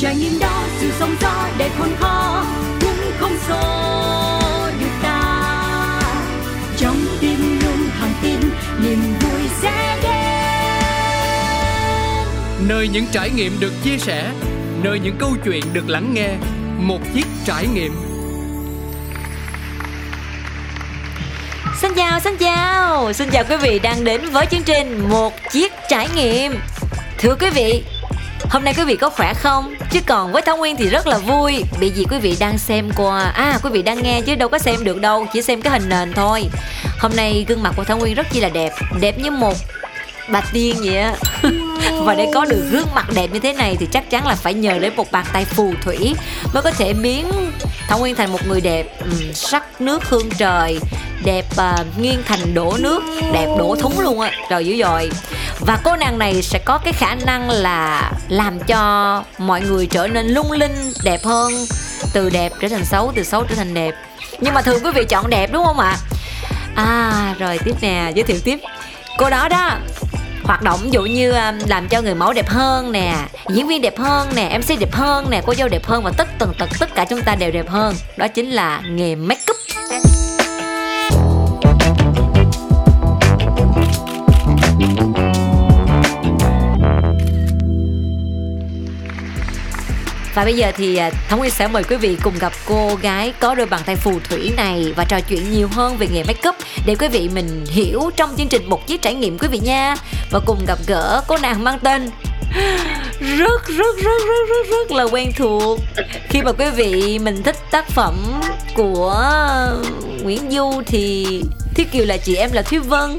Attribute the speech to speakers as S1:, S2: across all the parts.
S1: trải nghiệm đó sự sống gió đẹp hơn khó cũng không xô được ta. Trong tim luôn thẳng tin niềm vui sẽ đến.
S2: Nơi những trải nghiệm được chia sẻ nơi những câu chuyện được lắng nghe một chiếc trải nghiệm.
S3: Xin chào, xin chào. Xin chào quý vị đang đến với chương trình Một chiếc trải nghiệm. Thưa quý vị Hôm nay quý vị có khỏe không? Chứ còn với Thảo Nguyên thì rất là vui. Bị gì quý vị đang xem qua? À quý vị đang nghe chứ đâu có xem được đâu Chỉ xem cái hình nền thôi. Hôm nay gương mặt của Thảo Nguyên rất chi là đẹp Đẹp như một bà tiên vậy á. Và để có được gương mặt đẹp như thế này thì chắc chắn là phải nhờ đến một bàn tay phù thủy mới có thể biến thảo nguyên thành một người đẹp um, sắc nước hương trời đẹp uh, nghiêng thành đổ nước đẹp đổ thúng luôn á. Trời dữ dội và cô nàng này sẽ có cái khả năng là làm cho mọi người trở nên lung linh, đẹp hơn, từ đẹp trở thành xấu, từ xấu trở thành đẹp. Nhưng mà thường quý vị chọn đẹp, đúng không ạ? À rồi tiếp nè, giới thiệu tiếp. Cô đó đó, hoạt động ví dụ như um, làm cho người mẫu đẹp hơn nè, diễn viên đẹp hơn nè mc đẹp hơn nè, cô dâu đẹp hơn và tất tần tật tất cả chúng ta đều đẹp hơn. Đó chính là nghề make up. Và bây giờ thì à, Thống Nguyên sẽ mời quý vị cùng gặp cô gái có đôi bàn tay phù thủy này và trò chuyện nhiều hơn về nghề make up để quý vị mình hiểu trong chương trình một chiếc trải nghiệm, quý vị nha. Và cùng gặp gỡ cô nàng mang tên rất rất rất rất rất rất là quen thuộc. Khi mà quý vị mình thích tác phẩm của Nguyễn Du thì Thiết Kiều là chị em là Thúy Vân.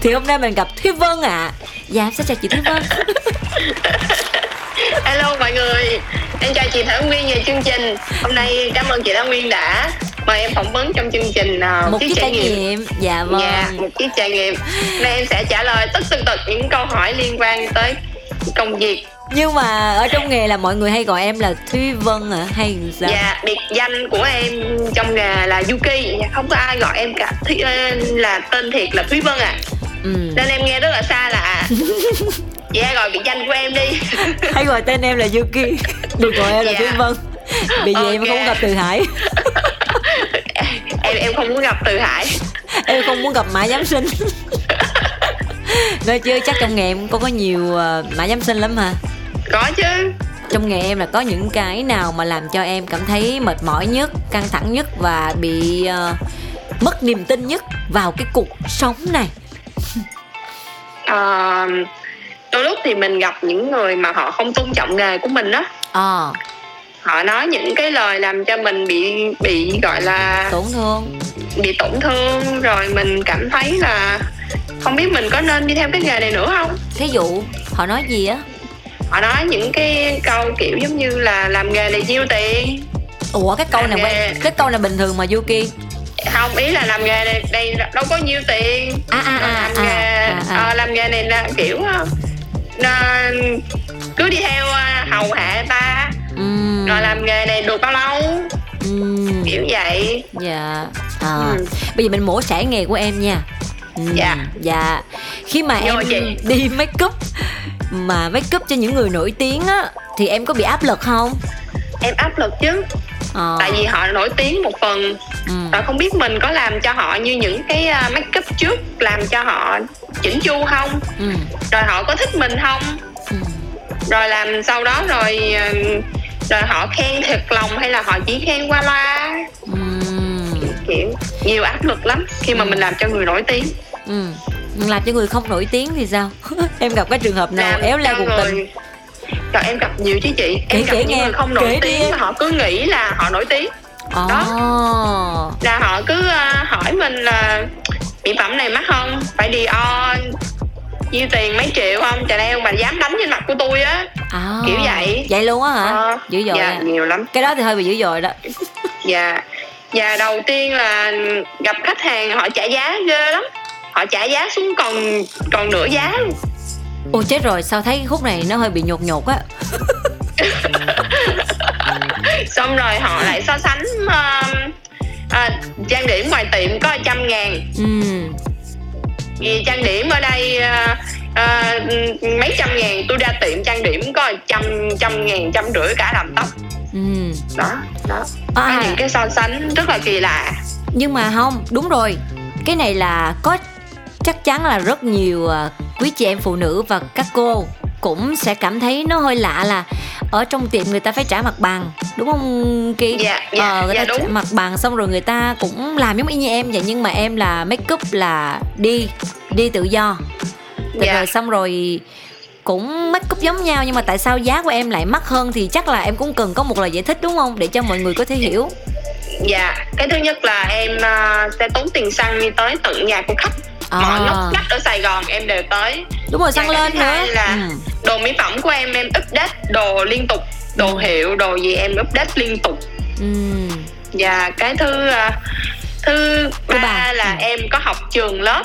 S3: Thì hôm nay mình gặp Thúy Vân ạ. À. dạ em sẽ chào chị Thúy Vân.
S4: Hello mọi người, em chào chị Thảo Nguyên về chương trình Hôm nay cảm ơn chị Thảo Nguyên đã mời em phỏng vấn trong chương trình uh,
S3: một chiếc trải nghiệm. nghiệm dạ vâng
S4: dạ, một chiếc trải nghiệm Nay em sẽ trả lời tất tần tật những câu hỏi liên quan tới công việc
S3: nhưng mà ở trong nghề là mọi người hay gọi em là Thúy Vân à hay sao?
S4: Dạ, biệt danh của em trong nghề là Yuki, không có ai gọi em cả Thúy, là tên thiệt là Thúy Vân à. Ừ. Nên em nghe rất là xa lạ. dạ gọi biệt danh của em đi.
S3: Hãy gọi tên em là Yuki. Đừng gọi em là dạ. Thúy Vân. Bị gì okay. em không gặp Từ Hải?
S4: Em em không muốn gặp Từ Hải.
S3: Em không muốn gặp Mã Giám Sinh. Nói chứ chắc trong nghề em có có nhiều uh, Mã Giám Sinh lắm hả?
S4: Có chứ.
S3: Trong nghề em là có những cái nào mà làm cho em cảm thấy mệt mỏi nhất căng thẳng nhất và bị uh, mất niềm tin nhất vào cái cuộc sống này?
S4: Uh, đôi lúc thì mình gặp những người mà họ không tôn trọng nghề của mình đó à. họ nói những cái lời làm cho mình bị bị gọi là
S3: tổn thương.
S4: Bị tổn thương rồi mình cảm thấy là không biết mình có nên đi theo cái nghề này nữa không?
S3: Thí dụ họ nói gì á?
S4: Họ nói những cái câu kiểu giống như là làm nghề này nhiêu tiền?
S3: Ủa cái câu này nghề... cái câu này bình thường mà Yuki?
S4: Không ý là làm nghề này đây đâu có nhiêu tiền.
S3: À, à, à,
S4: làm nghề à, à, à. À, làm nghề này là kiểu cứ đi theo à, hầu hạ ta ừ. rồi làm nghề này được bao lâu ừ. kiểu vậy
S3: dạ à. ừ. bây giờ mình mổ xẻ nghề của em nha
S4: ừ. dạ
S3: dạ khi mà Vô em chị. đi make up mà make up cho những người nổi tiếng á thì em có bị áp lực không
S4: em áp lực chứ à. tại vì họ nổi tiếng một phần ừ. rồi không biết mình có làm cho họ như những cái make up trước làm cho họ chỉnh chu không ừ. rồi họ có thích mình không ừ. rồi làm sau đó rồi rồi họ khen thật lòng hay là họ chỉ khen qua loa ừ. kiểu nhiều áp lực lắm khi mà ừ. mình làm cho người nổi tiếng
S3: ừ. làm cho người không nổi tiếng thì sao em gặp cái trường hợp nào làm éo le cuộc người... tình
S4: Trời em gặp nhiều chứ chị Em kể, gặp kể những nghe. người không nổi kể tiếng mà họ cứ nghĩ là họ nổi tiếng oh. Đó. Là họ cứ uh, hỏi mình là Mỹ phẩm này mắc không? Phải đi on nhiêu tiền mấy triệu không? Trời ơi mà dám đánh trên mặt của tôi á. À, kiểu vậy.
S3: vậy luôn á hả? À, dữ dội
S4: dạ, à. nhiều lắm.
S3: Cái đó thì hơi bị dữ dội đó.
S4: Dạ. Và đầu tiên là gặp khách hàng họ trả giá ghê lắm. Họ trả giá xuống còn còn nửa giá. Luôn
S3: Ôi chết rồi. Sao thấy khúc này nó hơi bị nhột nhột á
S4: Xong rồi họ lại so sánh uh, uh, Trang điểm ngoài tiệm có trăm ngàn ừ. vì trang điểm ở đây uh, uh, mấy trăm ngàn tôi ra tiệm trang điểm có trăm trăm ngàn trăm rưỡi cả làm tóc ừ. đó đó à. có những cái so sánh rất là kỳ lạ
S3: nhưng mà không đúng rồi cái này là có chắc chắn là rất nhiều quý chị em phụ nữ và các cô cũng sẽ cảm thấy nó hơi lạ là ở trong tiệm người ta phải trả mặt bằng đúng không
S4: kỳ dạ, dạ,
S3: ờ, người
S4: dạ,
S3: ta đúng. trả mặt bằng xong rồi người ta cũng làm giống y như em vậy nhưng mà em là make up là đi đi tự do. Dạ. rồi xong rồi cũng make up giống nhau nhưng mà tại sao giá của em lại mắc hơn thì chắc là em cũng cần có một lời giải thích đúng không? Để cho mọi người có thể hiểu.
S4: Dạ cái thứ nhất là em uh, sẽ tốn tiền xăng đi tới tận nhà của khách à. mọi ngóc ngách ở Sài Gòn em đều tới
S3: đúng rồi xăng lên nữa
S4: là ừ. đồ mỹ phẩm của em em update đồ liên tục đồ ừ. hiệu đồ gì em update liên tục ừ. và cái thứ uh, thứ ba, ba là ừ. em có học trường lớp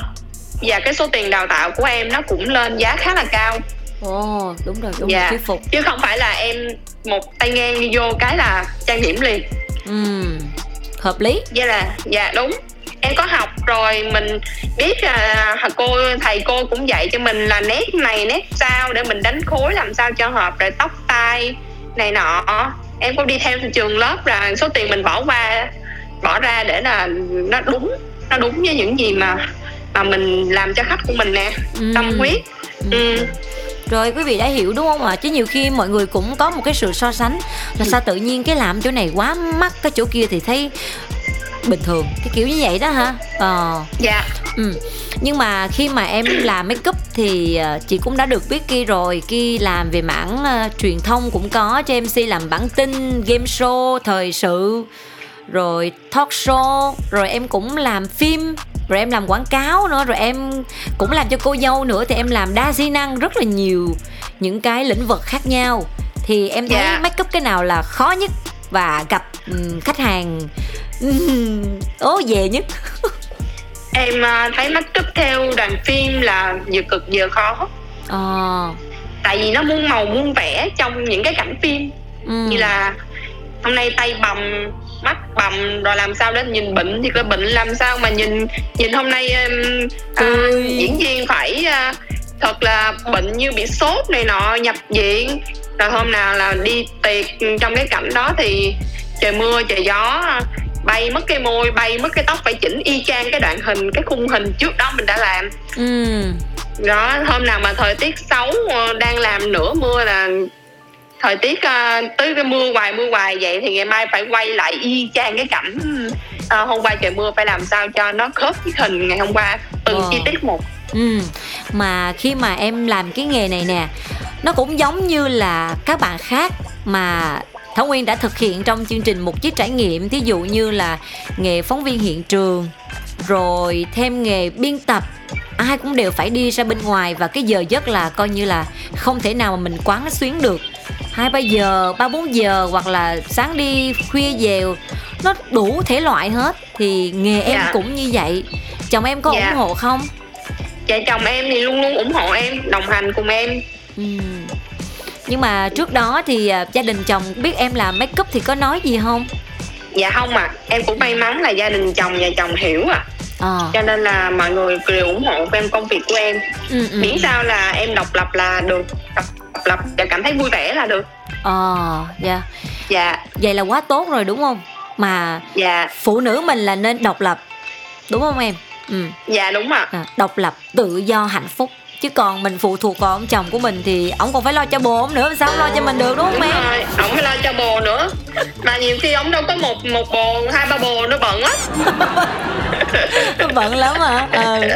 S4: và cái số tiền đào tạo của em nó cũng lên giá khá là cao
S3: ồ oh, đúng rồi đúng dạ. thuyết phục
S4: chứ không phải là em một tay ngang vô cái là trang điểm liền
S3: ừ hợp lý
S4: dạ là dạ đúng em có học rồi mình biết là cô thầy cô cũng dạy cho mình là nét này nét sao để mình đánh khối làm sao cho hợp rồi tóc tai này nọ. Em có đi theo trường lớp là số tiền mình bỏ qua bỏ ra để là nó đúng nó đúng với những gì mà mà mình làm cho khách của mình nè ừ. tâm huyết. Ừ. ừ.
S3: Rồi quý vị đã hiểu đúng không ạ? Chứ nhiều khi mọi người cũng có một cái sự so sánh là sao tự nhiên cái làm chỗ này quá mắc cái chỗ kia thì thấy bình thường cái kiểu như vậy đó hả?
S4: Ờ. Dạ.
S3: Ừ. Nhưng mà khi mà em làm make up thì ờ, chị cũng đã được biết kia rồi. Kia làm về mảng uh, truyền thông cũng có cho mc làm bản tin game show thời sự rồi talk show rồi em cũng làm phim rồi em làm quảng cáo nữa rồi em cũng làm cho cô dâu nữa. Thì em làm đa di năng rất là nhiều những cái lĩnh vực khác nhau. Thì em thấy yeah. Dạ. make up cái nào là khó nhất và gặp khách hàng ố về nhất.
S4: Em uh, thấy make up theo đoàn phim là vừa cực vừa khó. Ờ. tại vì nó muôn màu muôn vẻ trong những cái cảnh phim. Ừ. như là hôm nay tay bầm mắt bầm rồi làm sao để nhìn bệnh thì cái bệnh làm sao mà nhìn nhìn hôm nay um, à, diễn viên phải uh, thật là bệnh như bị sốt này nọ nhập viện. Rồi hôm nào là đi tiệc trong cái cảnh đó thì trời mưa trời gió bay mất cái môi bay mất cái tóc phải chỉnh y chang cái đoạn hình cái khung hình trước đó mình đã làm ừ. đó hôm nào mà thời tiết xấu ờ, đang làm nửa mưa là thời tiết uh, tới cái mưa hoài mưa hoài vậy thì ngày mai phải quay lại y chang cái cảnh uh, hôm qua trời mưa phải làm sao cho nó khớp với hình ngày hôm qua từng wow. chi tiết một
S3: ừ mà khi mà em làm cái nghề này nè nó cũng giống như là các bạn khác mà Thảo Nguyên đã thực hiện trong chương trình một chiếc trải nghiệm thí dụ như là nghề phóng viên hiện trường rồi thêm nghề biên tập ai cũng đều phải đi ra bên ngoài và cái giờ giấc là coi như là không thể nào mà mình quán xuyến được hai ba giờ ba bốn giờ hoặc là sáng đi khuya về nó đủ thể loại hết thì nghề em dạ. cũng như vậy chồng em có dạ. ủng hộ không
S4: dạ chồng em thì luôn luôn ủng hộ em đồng hành cùng em ừ.
S3: Nhưng mà trước đó thì uh, gia đình chồng biết em làm make up thì có nói gì không?
S4: Dạ không à em cũng may mắn là gia đình chồng và chồng hiểu à à. cho nên là mọi người đều ủng hộ em công việc của em. Ừ, ừ, miễn ừ. sao là em độc lập là được độc lập và cảm thấy vui vẻ là được.
S3: Ờ à, dạ.
S4: Dạ.
S3: Vậy là quá tốt rồi đúng không? Mà dạ. phụ nữ mình là nên độc lập đúng không em?
S4: Ừ. Dạ đúng ạ. À.
S3: độc lập tự do hạnh phúc chứ còn mình phụ thuộc vào ông chồng của mình thì ông còn phải lo cho bồ ông nữa sao lo cho mình được đúng không đúng em?
S4: rồi ông phải lo cho bồ nữa. Mà nhiều khi ông đâu có một một bồ hai ba bồ nó bận á
S3: bận lắm hả? Ừ.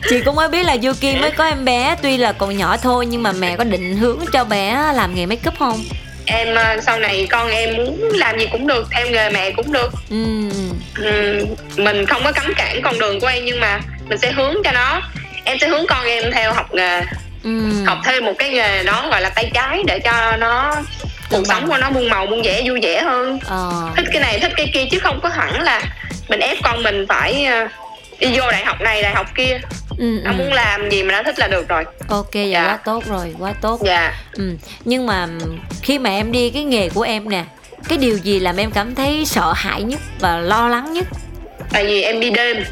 S3: chị cũng mới biết là du Yuki mới có em bé tuy là còn nhỏ thôi nhưng mà mẹ có định hướng cho bé làm nghề make up không?
S4: Em ờ, sau này con em muốn làm gì cũng được theo nghề mẹ cũng được. Ừ. Ừ, mình không có cấm cản con đường của em nhưng mà mình sẽ hướng cho nó em sẽ hướng con em theo học nghề ừ. học thêm một cái nghề đó gọi là tay trái để cho nó cuộc sống của nó muôn màu muôn vẻ vui vẻ hơn ờ. thích cái này thích cái kia chứ không có hẳn là mình ép con mình phải ờ, đi vô đại học này đại học kia ừ, nó ừ. muốn làm gì mà nó thích là được rồi
S3: ok vậy dạ. quá tốt rồi quá tốt dạ ừ. nhưng mà khi mà em đi cái nghề của em nè cái điều gì làm em cảm thấy sợ hãi nhất và lo lắng nhất
S4: tại vì em đi đêm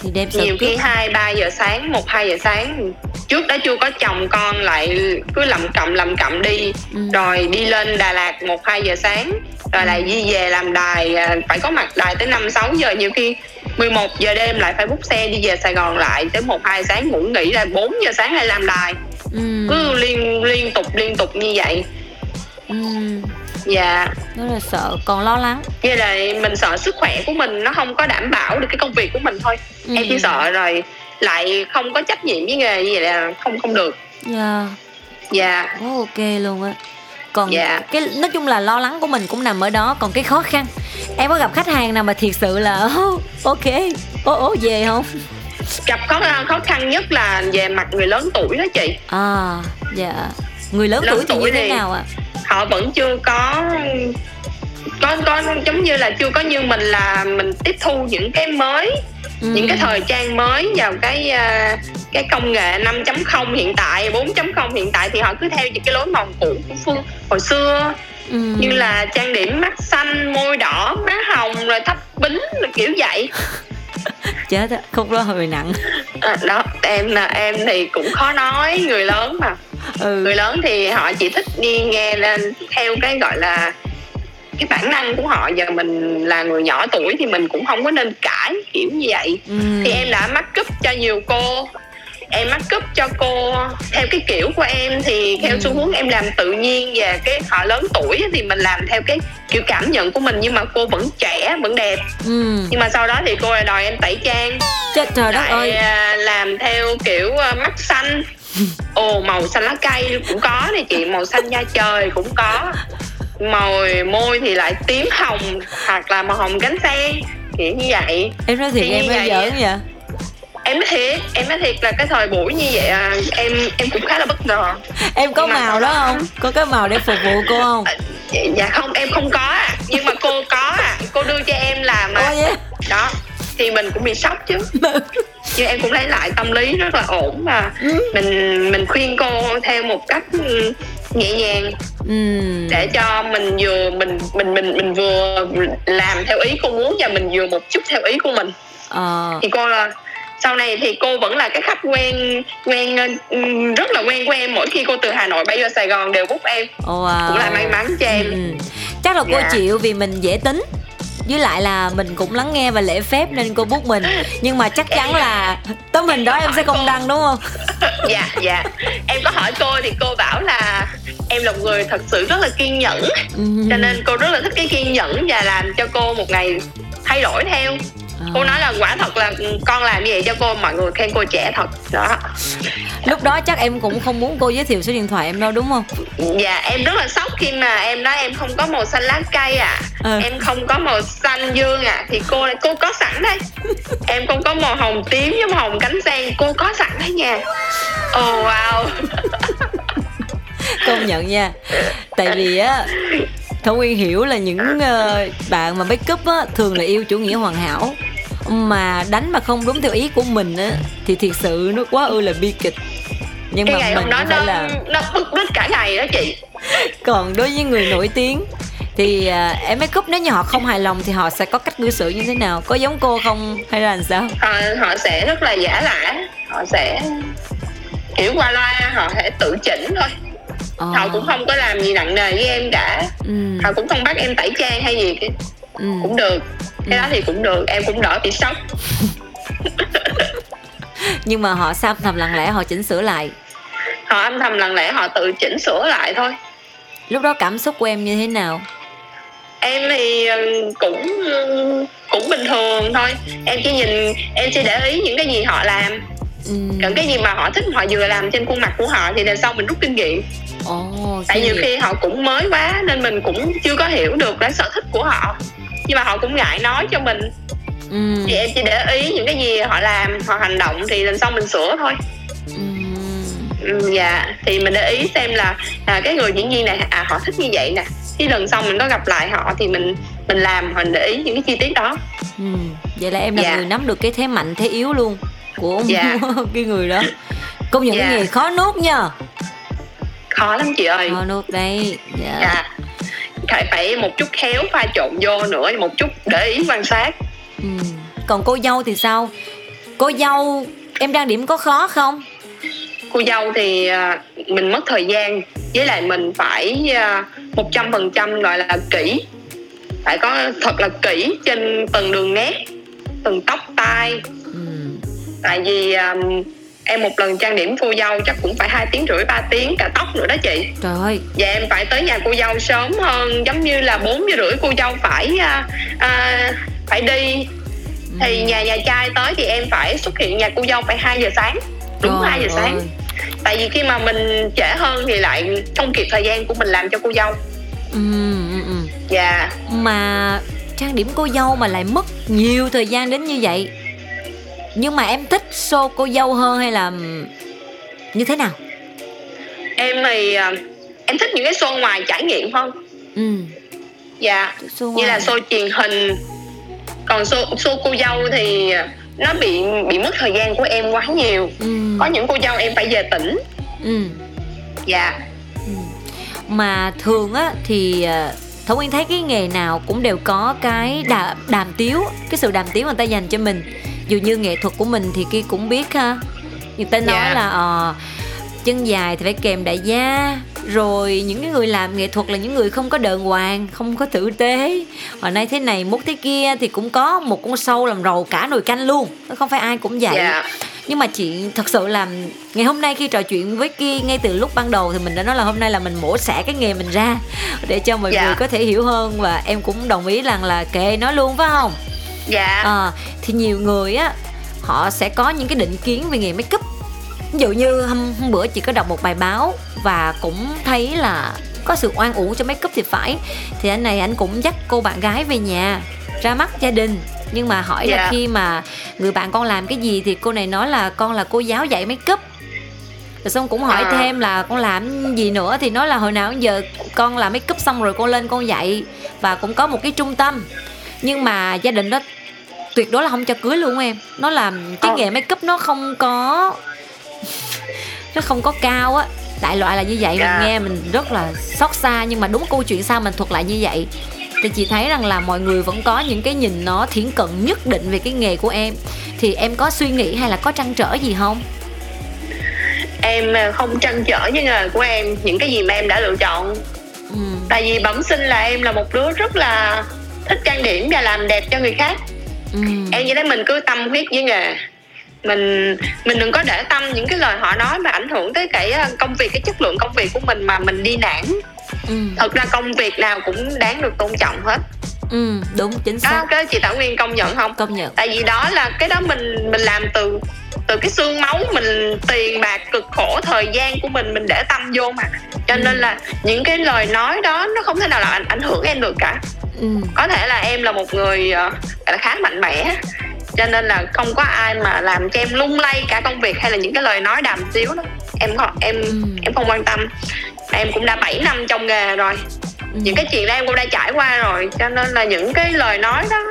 S3: thì sợ
S4: nhiều khi hai ba giờ sáng một hai giờ sáng. Trước đó chưa có chồng con lại cứ lầm cầm lầm cầm đi. Ừ. rồi đi lên Đà Lạt một hai giờ sáng. Rồi lại đi về làm đài à, phải có mặt đài tới năm sáu giờ. Nhiều khi 11 giờ đêm lại phải bút xe đi về Sài Gòn lại tới một hai sáng ngủ nghỉ là 4 giờ sáng lại làm đài. Ừ. cứ liên liên tục liên tục như vậy. Ừ dạ.
S3: Rất là sợ còn lo lắng.
S4: Như là mình sợ sức khỏe của mình nó không có đảm bảo được cái công việc của mình thôi. Ừ. em chỉ sợ rồi lại không có trách nhiệm với nghề như vậy là không không được.
S3: Dạ.
S4: Dạ.
S3: Yeah. ok luôn á. Còn dạ. cái nói chung là lo lắng của mình cũng nằm ở đó còn cái khó khăn. Em có gặp khách hàng nào mà thiệt sự là oh, ok ố ố về không?
S4: Gặp khó khăn khó khăn nhất là về mặt người lớn tuổi đó chị.
S3: À dạ. Người lớn, lớn tuổi thì như thế nào ạ? à?
S4: Họ vẫn chưa có có có giống như là chưa có như mình là mình tiếp thu những cái mới ừ. những cái thời trang mới vào cái uh, cái công nghệ 5.0 hiện tại 4.0 hiện tại thì họ cứ theo những cái lối mòn cũ của phương hồi xưa ừ. như là trang điểm mắt xanh môi đỏ má hồng rồi thấp bính rồi kiểu vậy
S3: chết á khúc đó hơi nặng
S4: à, đó em là em thì cũng khó nói người lớn mà ừ. người lớn thì họ chỉ thích đi nghe lên theo cái gọi là cái bản năng của họ giờ mình là người nhỏ tuổi thì mình cũng không có nên cãi kiểu như vậy ừ. thì em đã mắc cúp cho nhiều cô em mắc cúp cho cô. Theo cái kiểu của em thì theo ừ. xu hướng em làm tự nhiên và cái họ lớn tuổi thì mình làm theo cái kiểu cảm nhận của mình nhưng mà cô vẫn trẻ vẫn đẹp. Ừ. nhưng mà sau đó thì cô lại đòi em tẩy trang.
S3: Chết trời đất ơi.
S4: à, làm theo kiểu à, mắt xanh. Ồ màu xanh lá cây cũng có này chị màu xanh da trời cũng có. Màu môi thì lại tím hồng hoặc là màu hồng cánh sen. Kiểu như vậy.
S3: Em nói thiệt em mới giỡn vậy
S4: em nói thiệt em nói thiệt là cái thời buổi như vậy à, em em cũng khá là bất ngờ.
S3: Em có nhưng màu đó không? Có cái màu để phục vụ cô không? À,
S4: dạ không em không có à nhưng mà cô có à cô đưa cho em làm mà. Đó thì mình cũng bị sốc chứ. Nhưng em cũng lấy lại tâm lý rất là ổn và ừ. mình mình khuyên cô theo một cách ừ, nhẹ nhàng. Ừ. để cho mình vừa mình mình mình mình vừa làm theo ý cô muốn và mình vừa một chút theo ý của mình. À. thì cô là sau này thì cô vẫn là cái khách quen quen ừ, rất là quen của em mỗi khi cô từ Hà Nội bay vào Sài Gòn đều bút em oh, wow. cũng là may mắn cho em ừ.
S3: chắc là cô yeah. Dạ. chịu vì mình dễ tính với lại là mình cũng lắng nghe và lễ phép nên cô bút mình nhưng mà chắc chắn là tấm hình đó em sẽ không đăng đúng không
S4: dạ dạ em có hỏi cô thì cô bảo là em là một người thật sự rất là kiên nhẫn ừ. cho nên cô rất là thích cái kiên nhẫn và làm cho cô một ngày thay đổi theo cô nói là quả thật là con làm như vậy cho cô mọi người khen cô trẻ thật. Đó.
S3: Lúc đó chắc em cũng không muốn cô giới thiệu số điện thoại em đâu đúng không?
S4: Dạ em rất là sốc khi mà em nói em không có màu xanh lá cây à. Ừ. em không có màu xanh dương à thì cô cô có sẵn đây em không có màu hồng tím với màu hồng cánh sen cô có sẵn đấy nha. Oh wow.
S3: Công nhận nha. Tại vì á Thảo Nguyên hiểu là những uh, bạn mà make up á, thường là yêu chủ nghĩa hoàn hảo mà đánh mà không đúng theo ý của mình á thì thiệt sự nó quá ư là bi kịch.
S4: Nhưng cái mà ngày mình hôm đó nó, là nó bức rứt cả ngày đó chị.
S3: Còn đối với người nổi tiếng thì uh, em make up nếu như họ không hài lòng thì họ sẽ có cách cư xử như thế nào? Có giống cô không hay là làm sao?
S4: Họ, họ sẽ rất là giả lả. Họ sẽ kiểu qua loa họ sẽ tự chỉnh thôi. Ờ. họ cũng không có làm gì nặng nề với em cả. Ừ. họ cũng không bắt em tẩy trang hay gì ừ. cũng được. Cái ừ. đó thì cũng được. Em cũng đỡ bị sốc.
S3: Nhưng mà họ sao thầm lặng lẽ họ chỉnh sửa lại.
S4: Họ âm thầm lặng lẽ họ tự chỉnh sửa lại thôi.
S3: Lúc đó cảm xúc của em như thế nào?
S4: Em thì ừ, cũng cũng bình thường thôi. Em chỉ nhìn em chỉ để ý những cái gì họ làm. Ừ. còn cái gì mà họ thích họ vừa làm trên khuôn mặt của họ thì lần sau mình rút kinh nghiệm. Oh, tại nhiều khi họ cũng mới quá nên mình cũng chưa có hiểu được cái sở thích của họ nhưng mà họ cũng ngại nói cho mình ừ. thì em chỉ để ý những cái gì họ làm họ hành động thì lần sau mình sửa thôi ừ. dạ thì mình để ý xem là à, cái người diễn viên này à họ thích như vậy nè khi lần sau mình có gặp lại họ thì mình mình làm mình để ý những cái chi tiết đó
S3: ừ. vậy là em là dạ. người nắm được cái thế mạnh thế yếu luôn của dạ. cái người đó công nhận dạ. cái nghề khó nuốt nha
S4: khó lắm chị ơi
S3: khó nuốt đấy
S4: dạ. dạ phải phải một chút khéo pha trộn vô nữa một chút để ý quan sát.
S3: Ừ. còn cô dâu thì sao? Cô dâu em trang điểm có khó không?
S4: Cô dâu thì à, mình mất thời gian với lại mình phải à, một trăm phần trăm gọi là kỹ. Phải có thật là kỹ trên từng đường nét từng tóc tai. Ừ. tại vì um, em một lần trang điểm cô dâu chắc cũng phải hai tiếng rưỡi ba tiếng cả tóc nữa đó chị.
S3: Trời ơi.
S4: Và em phải tới nhà cô dâu sớm hơn giống như là bốn giờ rưỡi cô dâu phải uh, uh, phải đi. Thì ừ. nhà nhà trai tới thì em phải xuất hiện nhà cô dâu phải 2 giờ sáng đúng hai giờ sáng. tại vì khi mà mình trễ hơn thì lại không kịp thời gian của mình làm cho cô dâu.
S3: Ừ ừ ừ.
S4: Dạ.
S3: Mà trang điểm cô dâu mà lại mất nhiều thời gian đến như vậy nhưng mà em thích show cô dâu hơn hay là như thế nào?
S4: Em thì à, em thích những cái show ngoài trải nghiệm hơn.
S3: Ừ.
S4: Dạ. Như là show truyền hình. Còn show, show cô dâu thì nó bị bị mất thời gian của em quá nhiều. Ừ. có những cô dâu em phải về tỉnh.
S3: Ừ.
S4: Dạ.
S3: Ừ. mà thường á thì à, Thảo Nguyên thấy cái nghề nào cũng đều có cái đà, đàm tiếu Cái sự đàm tiếu người ta dành cho mình Dù như nghệ thuật của mình thì kia cũng biết ha Người ta nói yeah. Dạ. là uh, chân dài thì phải kèm đại gia rồi những cái người làm nghệ thuật là những người không có đợn hoàng không có tử tế hồi nay thế này mốt thế kia thì cũng có một con sâu làm rầu cả nồi canh luôn không phải ai cũng vậy yeah. Dạ. nhưng mà chị thật sự làm ngày hôm nay khi trò chuyện với kia ngay từ lúc ban đầu thì mình đã nói là hôm nay là mình mổ xẻ cái nghề mình ra để cho mọi yeah. người dạ. có thể hiểu hơn và em cũng đồng ý rằng là kệ nói luôn phải không
S4: dạ
S3: à, thì nhiều người á họ sẽ có những cái định kiến về nghề make up ví dụ như hôm, hôm bữa chị có đọc một bài báo và cũng thấy là có sự oan uổng cho make up thì phải thì anh này anh cũng dắt cô bạn gái về nhà ra mắt gia đình nhưng mà hỏi yeah. là dạ. khi mà người bạn con làm cái gì thì cô này nói là con là cô giáo dạy make up rồi xong cũng hỏi à. thêm là con làm gì nữa thì nói là hồi nào giờ con làm make up xong rồi con lên con dạy và cũng có một cái trung tâm nhưng mà gia đình đó tuyệt đối là không cho cưới luôn em nó làm cái ờ. nghề make up nó không có nó không có cao á đại loại là như vậy yeah. mình dạ. nghe mình rất là xót xa nhưng mà đúng câu chuyện sao mình thuật lại như vậy thì chị thấy rằng là mọi người vẫn có những cái nhìn nó thiển cận nhất định về cái nghề của em thì em có suy nghĩ hay là có trăn trở gì không
S4: em ờ, không trăn trở với nghề của em những cái gì mà em đã lựa chọn ừ. tại vì bẩm sinh là em là một đứa rất là thích trang điểm và làm đẹp cho người khác ừ. em như thế mình cứ tâm huyết với nghề. Mình mình đừng có để tâm những cái lời họ nói mà ảnh hưởng tới cái ờ, công việc cái chất lượng công việc của mình mà mình đi nản. Ừ. thật ra công việc nào cũng đáng được tôn trọng hết.
S3: Ừ đúng chính xác. đó
S4: cái chị thảo nguyên công nhận không?
S3: Công nhận.
S4: Tại vì đó là cái đó mình mình làm từ từ cái xương máu mình tiền bạc cực khổ thời gian của mình mình để tâm vô mà. Cho ừ. nên là những cái lời nói đó nó không thể nào làm ảnh hưởng em được cả ừ. có thể là em là một người uh, khá mạnh mẽ cho nên là không có ai mà làm cho em lung lay cả công việc hay là những cái lời nói đàm xíu đó em em ừ. em không quan tâm em cũng đã 7 năm trong nghề rồi ừ. những cái chuyện đó em cũng đã trải qua rồi cho nên là những cái lời nói đó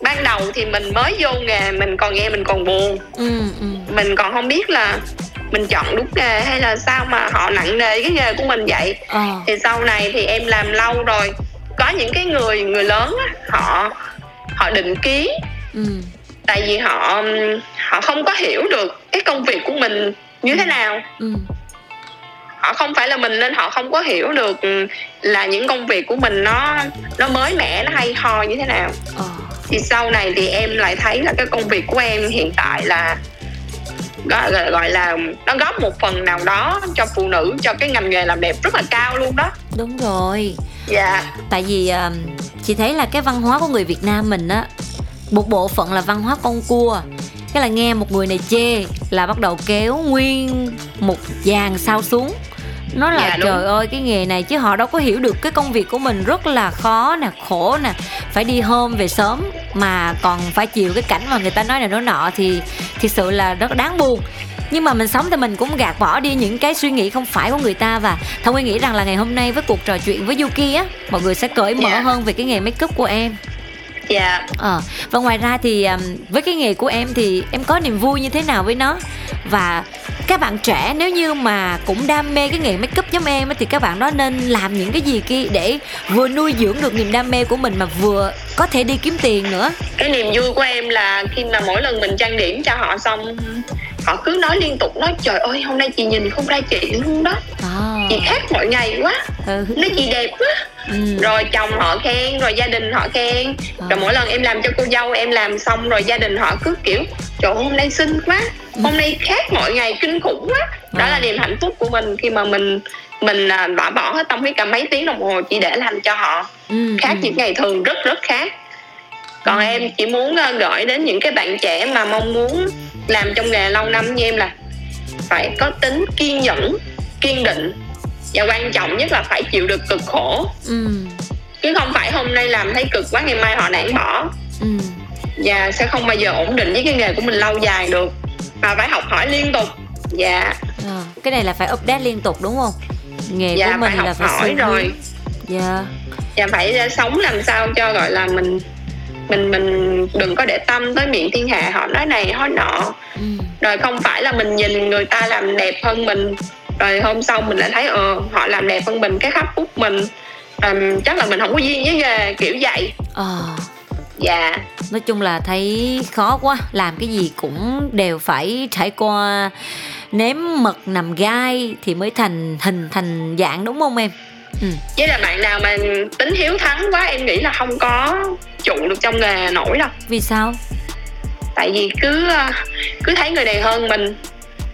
S4: ban đầu thì mình mới vô nghề mình còn nghe mình còn buồn
S3: ừ, ừ.
S4: mình còn không biết là mình chọn đúng nghề hay là sao mà họ nặng nề cái nghề của mình vậy
S3: à.
S4: thì sau này thì em làm lâu rồi có những cái người người lớn á, họ họ định kiến
S3: ừ.
S4: Tại vì họ họ không có hiểu được cái công việc của mình như thế nào.
S3: Ừ.
S4: họ không phải là mình nên họ không có hiểu được là những công việc của mình nó nó mới mẻ nó hay ho như thế nào.
S3: Ờ.
S4: thì sau này thì em lại thấy là cái công việc của em hiện tại là gọi, gọi, gọi là nó góp một phần nào đó cho phụ nữ cho cái ngành nghề làm đẹp rất là cao luôn đó.
S3: Đúng rồi
S4: dạ.
S3: Tại vì uh, chị thấy là cái văn hóa của người việt nam mình á một bộ phận là văn hóa con cua. Cái là nghe một người này chê là bắt đầu kéo nguyên một dàn sao xuống. Nó là dạ, trời ơi cái nghề này chứ họ đâu có hiểu được cái công việc của mình rất là khó nè khổ nè phải đi hôm về sớm mà còn phải chịu cái cảnh mà người ta nói này nói nọ. Thì thực sự là rất đáng buồn nhưng mà mình sống thì mình cũng gạt bỏ đi những cái suy nghĩ không phải của người ta và thông nguyên nghĩ rằng là ngày hôm nay với cuộc trò chuyện với Yuki á mọi người sẽ cởi mở yeah. Dạ. hơn về cái nghề make up của em
S4: dạ yeah.
S3: ờ và ngoài ra thì um, với cái nghề của em thì em có niềm vui như thế nào với nó và các bạn trẻ nếu như mà cũng đam mê cái nghề make up giống em thì các bạn đó nên làm những cái gì kia để vừa nuôi dưỡng được niềm đam mê của mình mà vừa có thể đi kiếm tiền nữa
S4: cái niềm vui của em là khi mà mỗi lần mình trang điểm cho họ xong họ cứ nói liên tục nói trời ơi hôm nay chị nhìn không ra chị luôn đó à. chị khác mọi ngày quá ừ. nói chị đẹp quá ừ. rồi chồng họ khen rồi gia đình họ khen à. rồi mỗi lần em làm cho cô dâu em làm xong rồi gia đình họ cứ kiểu trời hôm nay xinh quá ừ. hôm nay khác mọi ngày kinh khủng quá đó à. là niềm hạnh phúc của mình khi mà mình mình bỏ bỏ hết tâm huyết cả mấy tiếng đồng hồ chỉ để làm cho họ ừ, khác ừ. những ngày thường rất rất khác còn ừ. em chỉ muốn gửi đến những cái bạn trẻ mà mong muốn làm trong nghề lâu năm như em là phải có tính kiên nhẫn kiên định. Và quan trọng nhất là phải chịu được cực khổ. Ừ. chứ không phải hôm nay làm thấy cực quá ngày mai họ nản bỏ. Ừ. và sẽ không bao giờ ổn định với cái nghề của mình lâu dài được. Mà phải học hỏi liên tục. Dạ.
S3: À, cái này là phải update liên tục đúng không? Nghề dạ, của mình
S4: phải
S3: là phải
S4: hỏi rồi. dạ. Và phải sống làm sao cho gọi là mình mình mình đừng có để tâm tới miệng thiên hạ. Họ nói này nói nọ. Ừ. rồi không phải là mình nhìn người ta làm đẹp hơn mình. Rồi hôm sau mình lại thấy ờ họ làm đẹp hơn mình cái khắp phúc mình. Um, chắc là mình không có duyên với nghề kiểu vậy. Ờ.
S3: Dạ. Nói chung là thấy khó quá. Làm cái gì cũng đều phải trải qua nếm mật nằm gai thì mới thành hình thành dạng đúng không em?
S4: Ừ. với là bạn nào mà tính hiếu thắng quá em nghĩ là không có trụ được trong nghề nổi đâu.
S3: Vì sao?
S4: Tại vì cứ ờ, cứ thấy người này hơn mình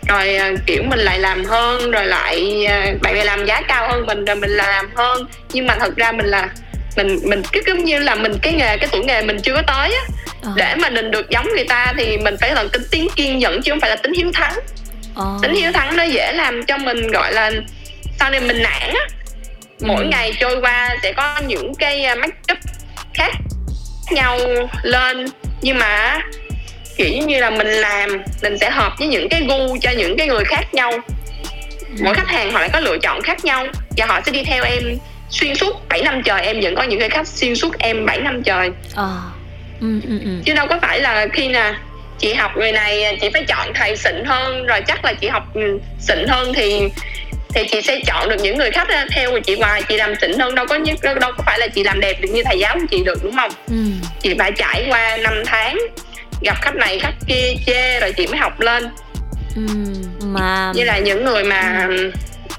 S4: rồi ờ, kiểu mình lại làm hơn rồi lại ờ, bạn này làm giá cao hơn mình rồi mình là làm hơn. Nhưng mà thật ra mình là mình mình cứ giống như là mình cái nghề cái tuổi nghề mình chưa có tới á. À. để mà mình được giống người ta thì mình phải là tính tiếng kiên nhẫn chứ không phải là tính hiếu thắng. À. tính hiếu thắng nó dễ làm cho mình gọi là sau này mình nản á. Mỗi ừ. ngày trôi qua sẽ có những cái make up khác nhau lên. Nhưng mà kiểu như là mình làm mình sẽ hợp với những cái gu cho những cái người khác nhau. Mỗi khách hàng họ lại có lựa chọn khác nhau. Và họ sẽ đi theo em xuyên suốt 7 năm trời. Em vẫn có những cái khách xuyên suốt em 7 năm trời. À. ừ, ừ, ừ. chứ đâu có phải là khi nè chị học người này chị phải chọn thầy xịn hơn rồi chắc là chị học xịn hơn thì thì chị sẽ chọn được những người khách theo chị hoài chị làm xịn hơn đâu có nhất đâu có phải là chị làm đẹp được như thầy giáo của chị được đúng không ừ. chị phải trải qua năm tháng gặp khách này khách kia chê rồi chị mới học lên ừ. mà như là những người mà ừ.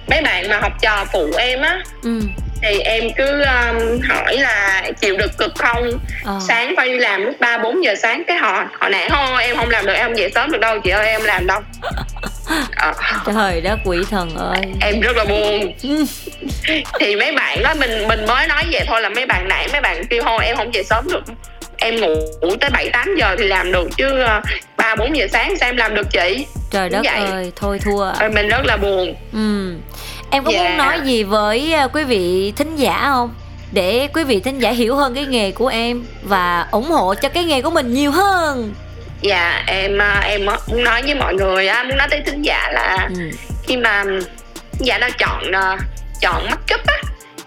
S4: mấy bạn mà học trò phụ em á ừ thì em cứ um, hỏi là chịu được cực không ờ. sáng phải đi làm lúc ba bốn giờ sáng cái họ họ nản thôi em không làm được em không dậy sớm được đâu chị ơi em làm đâu
S3: à. trời đất quỷ thần ơi
S4: em rất là buồn thì mấy bạn đó mình mình mới nói vậy thôi là mấy bạn nản mấy bạn kêu thôi em không dậy sớm được em ngủ tới bảy tám giờ thì làm được chứ ờ, ba bốn giờ sáng sao em làm được chị
S3: trời đất vậy. ơi thôi thua
S4: rồi mình rất là buồn
S3: ừ em có yeah. muốn dạ. nói gì với ờ, quý vị thính giả không để quý vị thính giả hiểu hơn cái nghề của em và ủng hộ cho cái nghề của mình nhiều hơn
S4: dạ em ờ, em muốn nói với mọi người á muốn nói tới thính giả là ừ. khi mà giả đã chọn uh, chọn make up á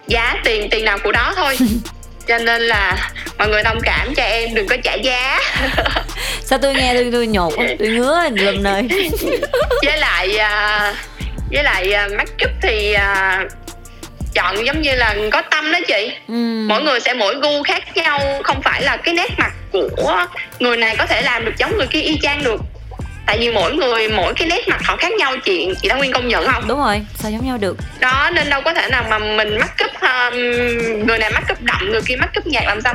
S4: giá tiền tiền nào của đó thôi. Cho nên là mọi người thông cảm cho em đừng có trả giá.
S3: Sao tôi nghe tôi tôi nhột tôi ngứa lùm nơi
S4: với lại uh, với lại make up thì chọn giống như là có tâm đó chị. Ừ. mỗi người sẽ mỗi gu khác nhau không phải là cái nét mặt của người này có thể làm được giống người kia y chang được. Tại vì mỗi người mỗi cái nét mặt họ khác nhau chị chị đã nguyên công nhận không?
S3: Đúng rồi sao giống nhau được?
S4: Đó nên đâu có thể nào mà mình make up um, người này make up đậm người kia make up nhạt làm sao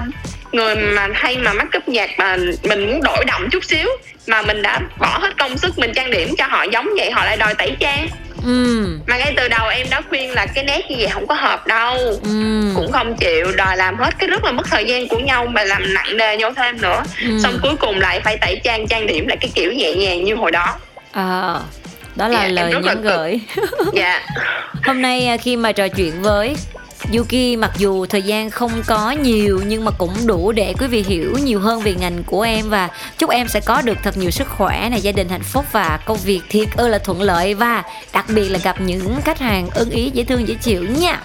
S4: người mà hay mà make up nhạt mà mình muốn đổi đậm chút xíu mà mình đã bỏ hết công sức mình trang điểm cho họ giống vậy họ lại đòi tẩy trang. Ừ. mà ngay từ đầu em đã khuyên là cái nét như vậy không có hợp đâu. Ừ. cũng không chịu đòi làm hết cái rất là mất thời gian của nhau mà làm nặng nề nhau thêm nữa. Ừ. xong cuối cùng lại phải tẩy trang trang điểm lại cái kiểu nhẹ nhàng như hồi đó.
S3: À đó là dạ, lời nhắn gửi.
S4: Dạ.
S3: Hôm nay à, khi mà trò chuyện với Yuki mặc dù thời gian không có nhiều nhưng mà cũng đủ để quý vị hiểu nhiều hơn về ngành của em và chúc em sẽ có được thật nhiều sức khỏe này gia đình hạnh phúc và công việc thiệt ơi là thuận lợi và đặc biệt là gặp những khách hàng ưng ý dễ thương dễ chịu nha.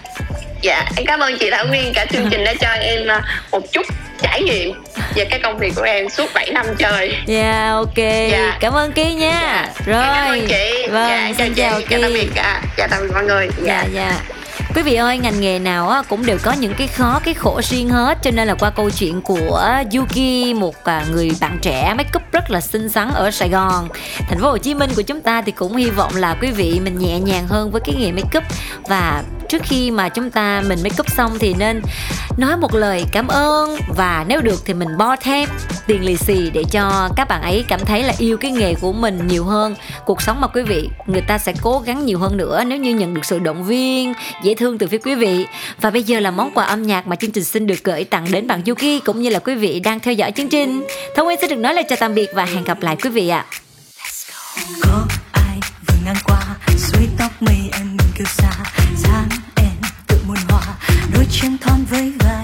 S4: Dạ, em cảm ơn chị Thảo Nguyên. Cả chương trình đã cho em à, một chút trải nghiệm về cái công việc của em suốt 7 năm trời.
S3: Dạ yeah, ok. Yeah. cảm ơn Ki nha. Yeah. rồi
S4: cảm ơn chị.
S3: Vâng dạ, xin chào Ki
S4: chào tạm biệt. Dạ, chào tạm biệt mọi người.
S3: Dạ. Dạ, dạ quý vị ơi, ngành nghề nào cũng đều có những cái khó, cái khổ riêng hết. Cho nên là qua câu chuyện của Yuki, một à, người bạn trẻ make up rất là xinh xắn ở Sài Gòn, thành phố Hồ Chí Minh của chúng ta, thì cũng hy vọng là quý vị mình nhẹ nhàng hơn với cái nghề make up. Và trước khi mà chúng ta mình make up xong thì nên nói một lời cảm ơn. Và nếu được thì mình bo thêm tiền lì xì để cho các bạn ấy cảm thấy là yêu cái nghề của mình nhiều hơn. Cuộc sống mà quý vị, người ta sẽ cố gắng nhiều hơn nữa nếu như nhận được sự động viên, dễ thương từ phía quý vị. Và bây giờ là món quà âm nhạc mà chương trình xin được gửi tặng đến bạn Yuki cũng như là quý vị đang theo dõi chương trình. Thông Nguyên sẽ được nói lời chào tạm biệt và hẹn gặp lại quý vị ạ.
S5: Có ai vừa ngang qua suối tóc mây em kêu xa, dáng em tự muôn hoa, đôi chân thon với vai